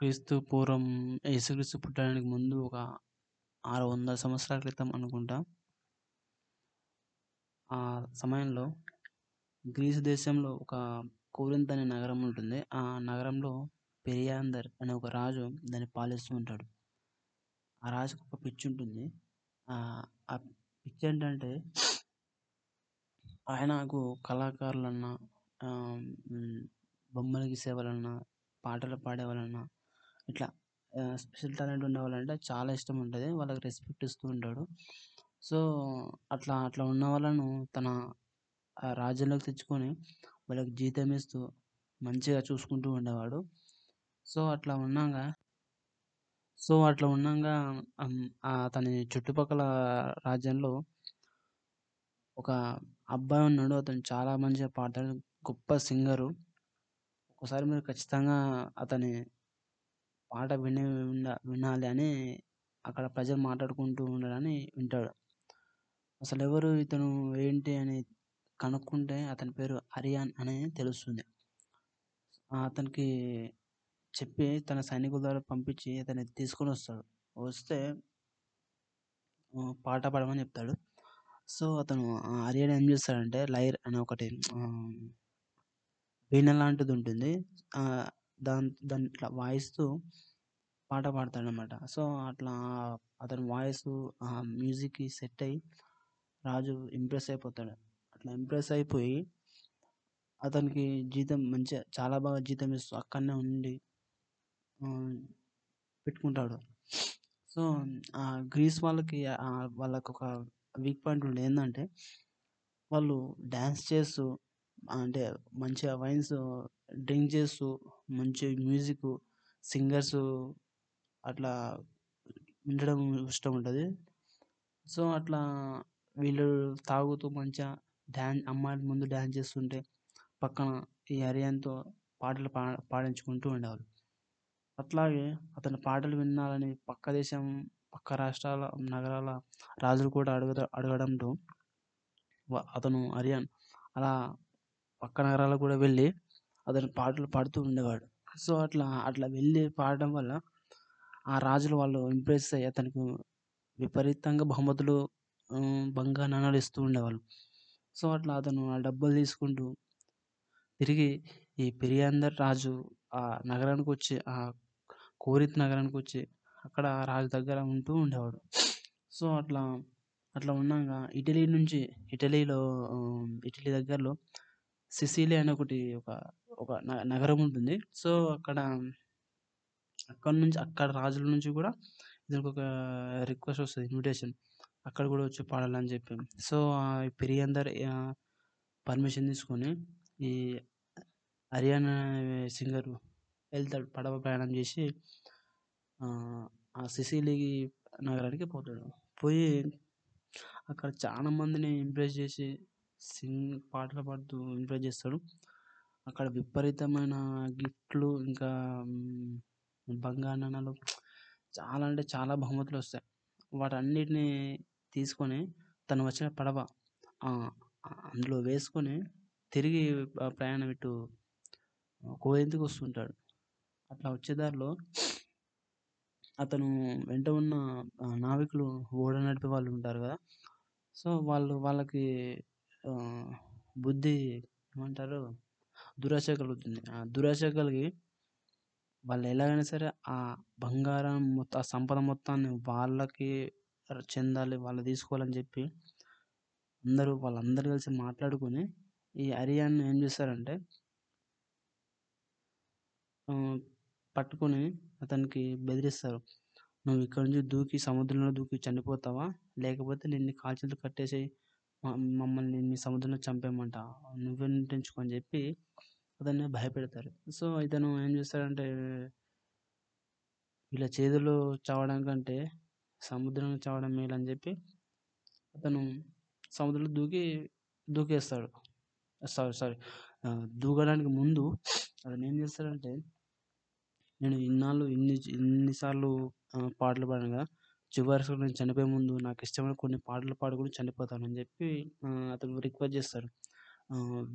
క్రీస్తు పూర్వం యేసుక్రీస్తు పుట్టడానికి ముందు ఒక 600 సంవత్సరాల క్రితం అనుకుంటా. ఆ సమయంలో గ్రీసు దేశంలో ఒక కోరింథ్ అనే నగరం ఉంటుంది. ఆ నగరంలో పెరియాందర్ అనే ఒక రాజు దాన్ని పాలిస్తూ ఉంటాడు. ఆ రాజుకు ఒక పిచ్చి ఉంటుంది. ఆ పిచ్చి ఏంటంటే ఆయనకు కళాకారులన్నా ఆహ్, గీసే వాళ్ళన్నా పాటలు పాటలు పాడేవాళ్ళన్నా ఇట్లా స్పెషల్ టాలెంట్ ఉండేవాళ్ళంటే చాలా ఇష్టం ఉంటుంది వాళ్ళకి రెస్పెక్ట్ ఇస్తూ ఉంటాడు. సో, అట్లా అట్లా ఉన్న వాళ్ళను తన రాజ్యంలోకి తెచ్చుకొని వాళ్ళకి జీతం ఇస్తూ మంచిగా చూసుకుంటూ ఉండేవాడు. సో, అట్లా ఉన్నాంగా సో, అట్లా ఉన్నాక అతని చుట్టుపక్కల రాజ్యంలో ఒక అబ్బాయి ఉన్నాడు. అతను చాలా మంచిగా పాడతాడు. గొప్ప సింగరు. ఒకసారి మీరు ఖచ్చితంగా అతని పాట విని ఉండ వినాలి అని అక్కడ ప్రజలు మాట్లాడుకుంటూ ఉండడాన్ని వింటాడు. అసలు ఎవరు ఇతను ఏంటి అని కనుక్కుంటే అతని పేరు అరియాన్ అని తెలుస్తుంది. అతనికి చెప్పి తన సైనికుల ద్వారా పంపించి అతన్ని తీసుకొని వస్తాడు వస్తే పాట పాడమని చెప్తాడు. సో, అతను ఆహ్, అరియాన్ ఏం చేస్తాడంటే లైర్ అనే ఒకటి వీణ లాంటిది ఉంటుంది దాని దాన్ని ఇట్లా వాయిస్తూ పాట పాడతాడనమాట. సో, అట్లా అతని వాయిస్ ఆ మ్యూజిక్‌కి సెట్ అయ్యి రాజు ఇంప్రెస్ అయిపోతాడు. అట్లా ఇంప్రెస్ అయిపోయి అతనికి జీతం మంచిగా చాలా బాగా జీతం ఇస్తూ అక్కడనే ఉండి పెట్టుకుంటాడు. సో, ఆ గ్రీస్ వాళ్ళకి వాళ్ళకు ఒక వీక్ పాయింట్ ఉండే ఏంటంటే వాళ్ళు డ్యాన్స్ చేస్తూ అంటే మంచిగా వైన్స్ డ్రింక్ చేస్తూ మంచి మ్యూజిక్ సింగర్స్ అట్లా వినడం ఇష్టం ఉంటుంది సో, అట్లా వీళ్ళు తాగుతూ మంచిగా డ్యాన్స్ అమ్మాయిల ముందు డ్యాన్స్ చేస్తుంటే పక్కన ఈ అరియాన్‌తో పాటలు పా పాడించుకుంటూ ఉండేవాళ్ళు. అట్లాగే అతని పాటలు వినాలని పక్క దేశం, పక్క రాష్ట్రాల, నగరాల రాజులు కూడా అడుగుత అడగడంతో అతను హరియాన్ అలా పక్క నగరాలకు కూడా వెళ్ళి అతను పాటలు పాడుతూ ఉండేవాడు. సో, అట్లా అట్లా వెళ్ళి పాడడం వల్ల ఆ రాజులు వాళ్ళు ఇంప్రెస్ అయ్యి అతనికి విపరీతంగా బహుమతులు బంగా నాణాలు ఇస్తూ ఉండేవాళ్ళు. సో, అట్లా అతను ఆ డబ్బులు తీసుకుంటూ తిరిగి ఈ పెరియాందర్ రాజు ఆ నగరానికి వచ్చి ఆ కోరిత్ నగరానికి వచ్చి అక్కడ రాజు దగ్గర ఉంటూ ఉండేవాడు. సో, అట్లా అట్లా ఉన్నాక ఇటలీ నుంచి ఇటలీలో ఇటలీ దగ్గరలో సిసిలి అనే ఒకటి ఒక ఒక నగరం ఉంటుంది. సో, అక్కడ అక్కడి నుంచి అక్కడ రాజుల నుంచి కూడా ఇతనికొక రిక్వెస్ట్ వస్తుంది ఇన్విటేషన్. అక్కడ కూడా వచ్చి పాడాలని చెప్పి. సో, ఆహ్, పర్మిషన్ తీసుకొని ఈ హర్యానా అనే వెళ్తాడు. పడవ ప్రయాణం చేసి ఆ సిసిలి నగరానికి పోతాడు. పోయి అక్కడ చాలా మందిని ఇంప్రెస్ చేసి సింగ్ పాటలు పాడుతూ ఎంజాయ్ చేస్తాడు. అక్కడ విపరీతమైన గిఫ్ట్‌లు ఇంకా హ్మ్, చాలా అంటే చాలా బహుమతులు వస్తాయి వాటన్నిటిని తీసుకొని తను వచ్చిన పడవ అందులో వేసుకొని తిరిగి ప్రయాణం ఇటు కోయంతికి వస్తుంటాడు. అట్లా వచ్చే దారిలో అతను వెంట ఉన్న నావికులు ఓడ నడిపే వాళ్ళు ఉంటారు కదా! సో, వాళ్ళు వాళ్ళకి బుద్ధి ఏమంటారు దురాశ కలుగుతుంది. ఆ దురాశ కలిగి వాళ్ళు ఎలాగైనా సరే ఆ బంగారం మొత్తం ఆ సంపద మొత్తాన్ని వాళ్ళకి చెందాలి. వాళ్ళు తీసుకోవాలని చెప్పి అందరూ వాళ్ళందరూ కలిసి మాట్లాడుకొని ఈ అరియాన్‌ని ఏం చేస్తారంటే పట్టుకొని అతనికి బెదిరిస్తారు. "నువ్వు ఇక్కడి నుంచి దూకి సముద్రంలో దూకి చనిపోతావా? లేకపోతే నిన్ను కాల్చేతులు కట్టేసి మమ్మల్ని మీ సముద్రంలో చంపేయమంట నువ్వే నిర్ణయించుకో" అని చెప్పి అతన్ని భయపెడతారు. సో, ఇతను ఏం చేస్తాడంటే ఇలా చేతుల్లో చావడం కంటే సముద్రంలో చావడం మేలని చెప్పి అతను సముద్రంలో దూకి దూకేస్తాడు. సారీ సారీ దూకడానికి ముందు అతను ఏం చేస్తాడంటే నేను ఇన్నాళ్ళు ఇన్ని ఇన్నిసార్లు పాటలు పాడాను కదా! చివరికి నేను చనిపోయే ముందు నాకు ఇష్టమైన కొన్ని పాటలు పాడుకొని అని చెప్పి అతను రిక్వెస్ట్ చేస్తాడు.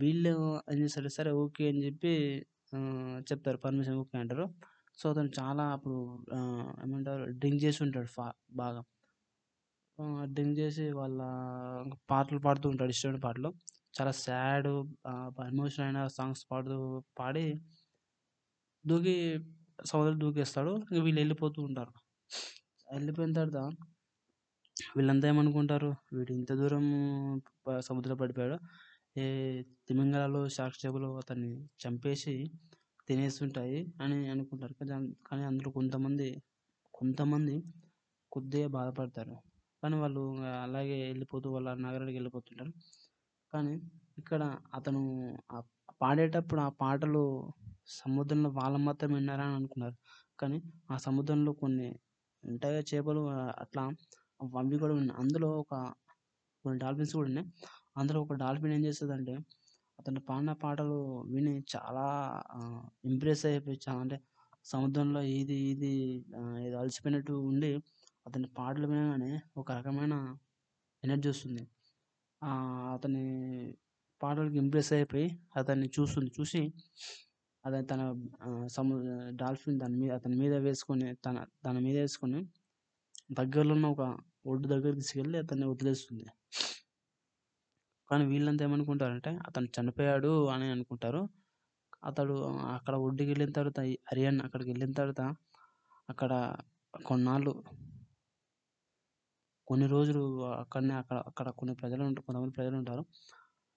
వీళ్ళు ఏం చేస్తారు సరే ఓకే అని చెప్పి చెప్తారు. పర్మిషన్ ఓకే అంటారు. సో, అతను చాలా అప్పుడు ఏమంటారు డ్రింక్ చేసి ఉంటాడు ఫా బాగా. డ్రింక్ చేసి వాళ్ళ పాటలు పాడుతూ ఉంటాడు ఇష్టమైన పాటలు. చాలా సాడ్ ఎమోషనల్ అయిన సాంగ్స్ పాడుతూ పాడి దూకి సముద్రంలో దూకేస్తాడు. ఇక వీళ్ళు వెళ్ళిపోతూ ఉంటారు. వెళ్ళిపోయిన తర్వాత వీళ్ళంతా ఏమనుకుంటారు, వీడు ఇంత దూరం సముద్రం సముద్రంలో పడిపోయాడు. ఏ తిమింగలాలు, షార్క్ చేపలు అతన్ని చంపేసి తినేస్తుంటాయి అని అనుకుంటారు. కానీ కానీ అందులో కొంతమంది, కొంతమంది కొద్దిగా బాధపడతారు. కానీ వాళ్ళు అలాగే వెళ్ళిపోతూ వాళ్ళ నగరానికి వెళ్ళిపోతుంటారు. కానీ ఇక్కడ అతను పాడేటప్పుడు ఆ పాటలు సముద్రంలో వాళ్ళు మాత్రం విన్నారా అని అనుకున్నారు. కానీ ఆ సముద్రంలో కొన్ని ఉంటాయి చేపలు అట్లా అవి కూడా ఉన్నాయి. అందులో ఒక కొన్ని డాల్ఫిన్స్ కూడా ఉన్నాయి. అందులో ఒక డాల్ఫిన్ ఏం చేస్తుందంటే అతను పాడిన పాటలు విని చాలా ఇంప్రెస్ అయిపోయి చాలా అంటే సముద్రంలో ఈది ఈది ఏదో అలసిపోయినట్టు ఉండి అతని పాటలు వినగానే ఒక రకమైన ఎనర్జీ వస్తుంది. అతని పాటలకి ఇంప్రెస్ అయిపోయి అతన్ని చూస్తుంది. చూసి అతను తన సము డాల్ఫిన్ దాని మీద అతని మీద వేసుకొని తన తన మీద వేసుకొని దగ్గరలో ఉన్న ఒక ఒడ్డు దగ్గరికి తీసుకెళ్ళి అతన్ని వదిలేస్తుంది. కానీ వీళ్ళంతా ఏమనుకుంటారంటే అతను చనిపోయాడు అని అనుకుంటారు. అతడు అక్కడ ఒడ్డుకి వెళ్ళిన తర్వాత ఈ అక్కడికి వెళ్ళిన తర్వాత అక్కడ కొన్నాళ్ళు కొన్ని రోజులు అక్కడనే అక్కడ అక్కడ కొన్ని ప్రజలు ఉంటారు కొంతమంది ప్రజలు ఉంటారు.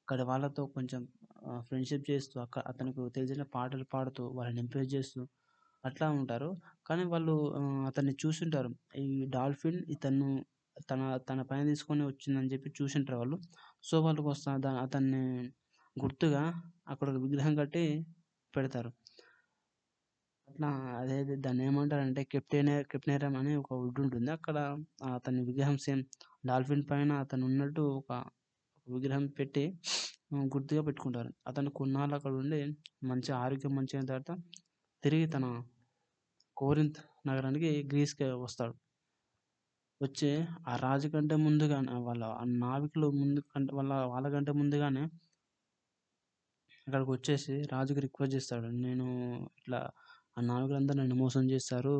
అక్కడి వాళ్ళతో కొంచెం ఫ్రెండ్‌షిప్ చేస్తూ అక్క అతనికి తెలిసిన పాటలు పాడుతూ వాళ్ళని ఎంకరేజ్ చేస్తూ అట్లా ఉంటారు. కానీ వాళ్ళు అతన్ని చూసుంటారు. ఈ డాల్ఫిన్ ఇతను తన తన పైన తీసుకొని వచ్చిందని చెప్పి చూసుంటారు వాళ్ళు. సో, వాళ్ళు వస్తా దాని అతన్ని గుర్తుగా అక్కడ ఒక విగ్రహం కట్టి పెడతారు. అట్లా అదే దాన్ని ఏమంటారంటే కెప్టెనే కెప్టెనేరియం అని ఒక వుడ్ ఉంటుంది. అక్కడ అతని విగ్రహం సేమ్ డాల్ఫిన్ పైన అతను ఉన్నట్టు ఒక విగ్రహం పెట్టి గుర్తుగా పెట్టుకుంటారు. అతను కొన్నాళ్ళు అక్కడ ఉండి మంచి ఆరోగ్యం మంచిగయిన తర్వాత తిరిగి తన కోరింత్ నగరానికి గ్రీస్‌కి వస్తాడు. వచ్చి ఆ రాజు కంటే ముందుగానే వాళ్ళ ఆ నావికులు ముందు కంటే వాళ్ళ వాళ్ళకంటే ముందుగానే అక్కడికి వచ్చేసి రాజుకి రిక్వెస్ట్ చేస్తాడు. నేను ఇట్లా ఆ నావికులంతా నన్ను మోసం చేస్తారు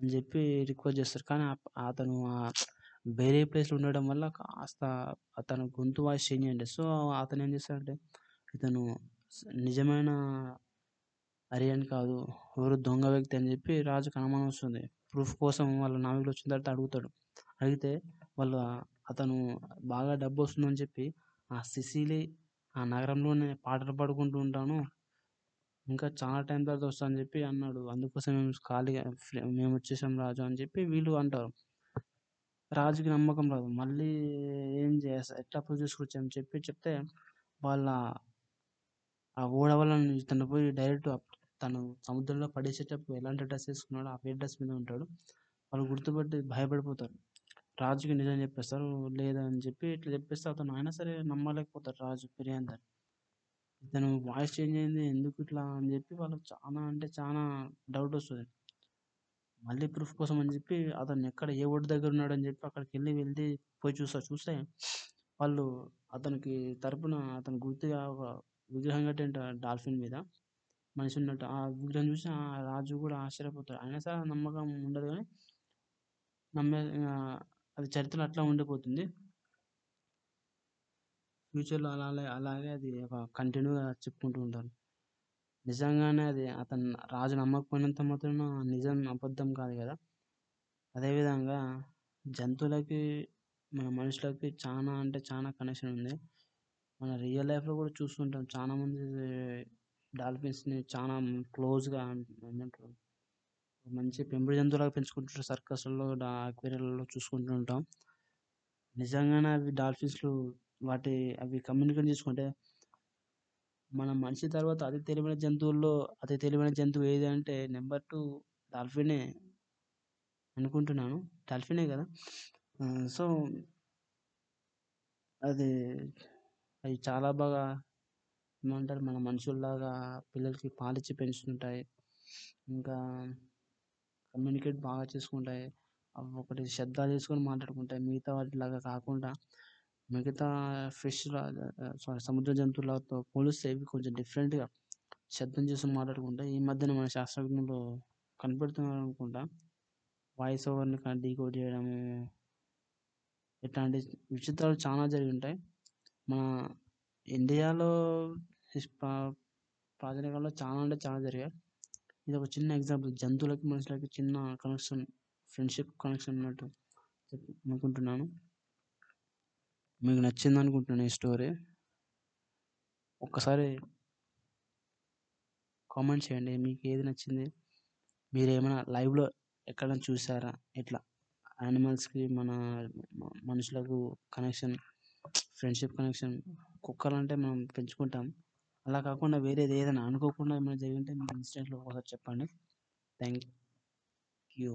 అని చెప్పి రిక్వెస్ట్ చేస్తారు. కానీ అతను ఆ వేరే ప్లేస్‌లో ఉండడం వల్ల కాస్త అతను గొంతు వాయిస్ చేంజ్ అయ్యుండే. సో, అతను ఏం చేస్తాడంటే ఇతను నిజమైన అరియన్ కాదు. ఎవరో దొంగ వ్యక్తి అని చెప్పి రాజుకు అనుమానం వస్తుంది. ప్రూఫ్ కోసం వాళ్ళ నావికులు వచ్చిన తర్వాత అడుగుతాడు. అడిగితే వాళ్ళు అతను బాగా డబ్బు వస్తుందని చెప్పి ఆ సిసిలీ ఆ నగరంలోనే పాటలు పాడుకుంటూ ఉంటాను. ఇంకా చాలా టైం తర్వాత వస్తా అని చెప్పి అన్నాడు. అందుకోసం మేము ఖాళీగా మేము వచ్చేసాం రాజు అని చెప్పి వీళ్ళు అంటారు. రాజుకి నమ్మకం రాదు. మళ్ళీ ఏం చేస్తా ఎట్లా ప్రూవ్ అని చెప్పి చెప్తే వాళ్ళ ఆ ఓడ వాళ్ళని తను పోయి డైరెక్ట్ తను సముద్రంలో పడేసేటప్పుడు ఎలాంటి డ్రెస్ ఏసుకున్నాడో అదే డ్రెస్ మీద ఉంటాడు. వాళ్ళు గుర్తుపట్టి భయపడిపోతారు. రాజుకి నిజం చెప్పేస్తారు. లేదని చెప్పి ఇట్లా చెప్పేస్తే అతను అయినా సరే నమ్మలేకపోతాడు రాజు ఫిర్యాదుని. ఇతను వాయిస్ చేంజ్ అయింది ఎందుకు ఇట్లా అని చెప్పి వాళ్ళకి చాలా అంటే చాలా డౌట్ వస్తుంది మళ్ళీ ప్రూఫ్ కోసం అని చెప్పి అతను ఎక్కడ ఏ ఒడ్డు దగ్గర ఉన్నాడని చెప్పి అక్కడికెళ్ళి వెళ్ళి పోయి చూస్తా చూస్తే వాళ్ళు అతనికి తరపున అతను గుర్తుగా ఒక విగ్రహం కట్టింట డాల్ఫిన్ మీద మనిషి ఉన్నట్టు. ఆ విగ్రహం చూసి ఆ రాజు కూడా ఆశ్చర్యపోతాడు. అయినా సరే నమ్మకం ఉండదు కానీ నమ్మే అది చరిత్రలో అట్లా ఉండిపోతుంది. ఫ్యూచర్‌లో అలాగే అలాగే అది ఒక కంటిన్యూ‌గా చెప్పుకుంటూ ఉంటారు. నిజంగానే అది అతను రాజు నమ్మకపోయినంత మాత్రాన నిజం అబద్ధం కాదు కదా! అదేవిధంగా జంతువులకి, మన మనుషులకి చాలా అంటే చాలా కనెక్షన్ ఉంది. మన రియల్ లైఫ్‌లో కూడా చూస్తుంటాం. చాలామంది డాల్ఫిన్స్‌ని చాలా క్లోజ్‌గా ఏమంటారు మంచి పెంపుడు జంతువులాగా పెంచుకుంటుంటారు. సర్కస్‌లలో, అక్వేరియాలలో చూసుకుంటూ ఉంటాం. నిజంగానే అవి డాల్ఫిన్స్‌లు వాటి అవి కమ్యూనికేట్ చేసుకుంటే మన మనిషి తర్వాత అతి తెలివైన జంతువుల్లో అతి తెలివైన జంతువు ఏది అంటే నెంబర్ టూ డాల్ఫినే అనుకుంటున్నాను. డాల్ఫినే కదా! సో అది అవి చాలా బాగా ఏమంటారు మన మనుషుల్లాగా పిల్లలకి పాలిచ్చి పెంచుతుంటాయి. ఇంకా కమ్యూనికేట్ బాగా చేసుకుంటాయి. అవి ఒకటి శబ్దాలు చేసుకొని మాట్లాడుకుంటాయి. మిగతా వాటిలాగా కాకుండా మిగతా ఫిష్‌ల సారీ సముద్ర జంతువులతో పోలిస్తే ఇవి కొంచెం డిఫరెంట్‌గా శబ్దం చేసి మాట్లాడుకుంటా. ఈ మధ్యన మన శాస్త్రజ్ఞులు కనిపెడుతున్నారు అనుకుంటా వాయిస్ ఓవర్ని డీకోడ్ చేయడము ఇట్లాంటి విచిత్రాలు చాలా జరిగి ఉంటాయి. మన ఇండియాలో హిస్ ప్రాచీన కాలంలో చాలా అంటే చాలా జరిగాయి. ఇది ఒక చిన్న ఎగ్జాంపుల్. జంతువులకి మనుషులకి చిన్న కనెక్షన్ ఫ్రెండ్షిప్ కనెక్షన్ ఉన్నట్టు అనుకుంటున్నాను. మీకు నచ్చింది అనుకుంటున్నాను ఈ స్టోరీ ఒక్కసారి కామెంట్ చేయండి. మీకు ఏది నచ్చింది? మీరు ఏమైనా లైవ్లో ఎక్కడైనా చూసారా? ఇట్లా యానిమల్స్కి మన మనుషులకు కనెక్షన్ ఫ్రెండ్షిప్ కనెక్షన్ కుక్కలంటే మనం పెంచుకుంటాం. అలా కాకుండా వేరేది ఏదైనా అనుకోకుండా ఏమైనా జరిగి ఉంటే మీకు ఇన్స్టెంట్లో ఒకసారి చెప్పండి. Thank you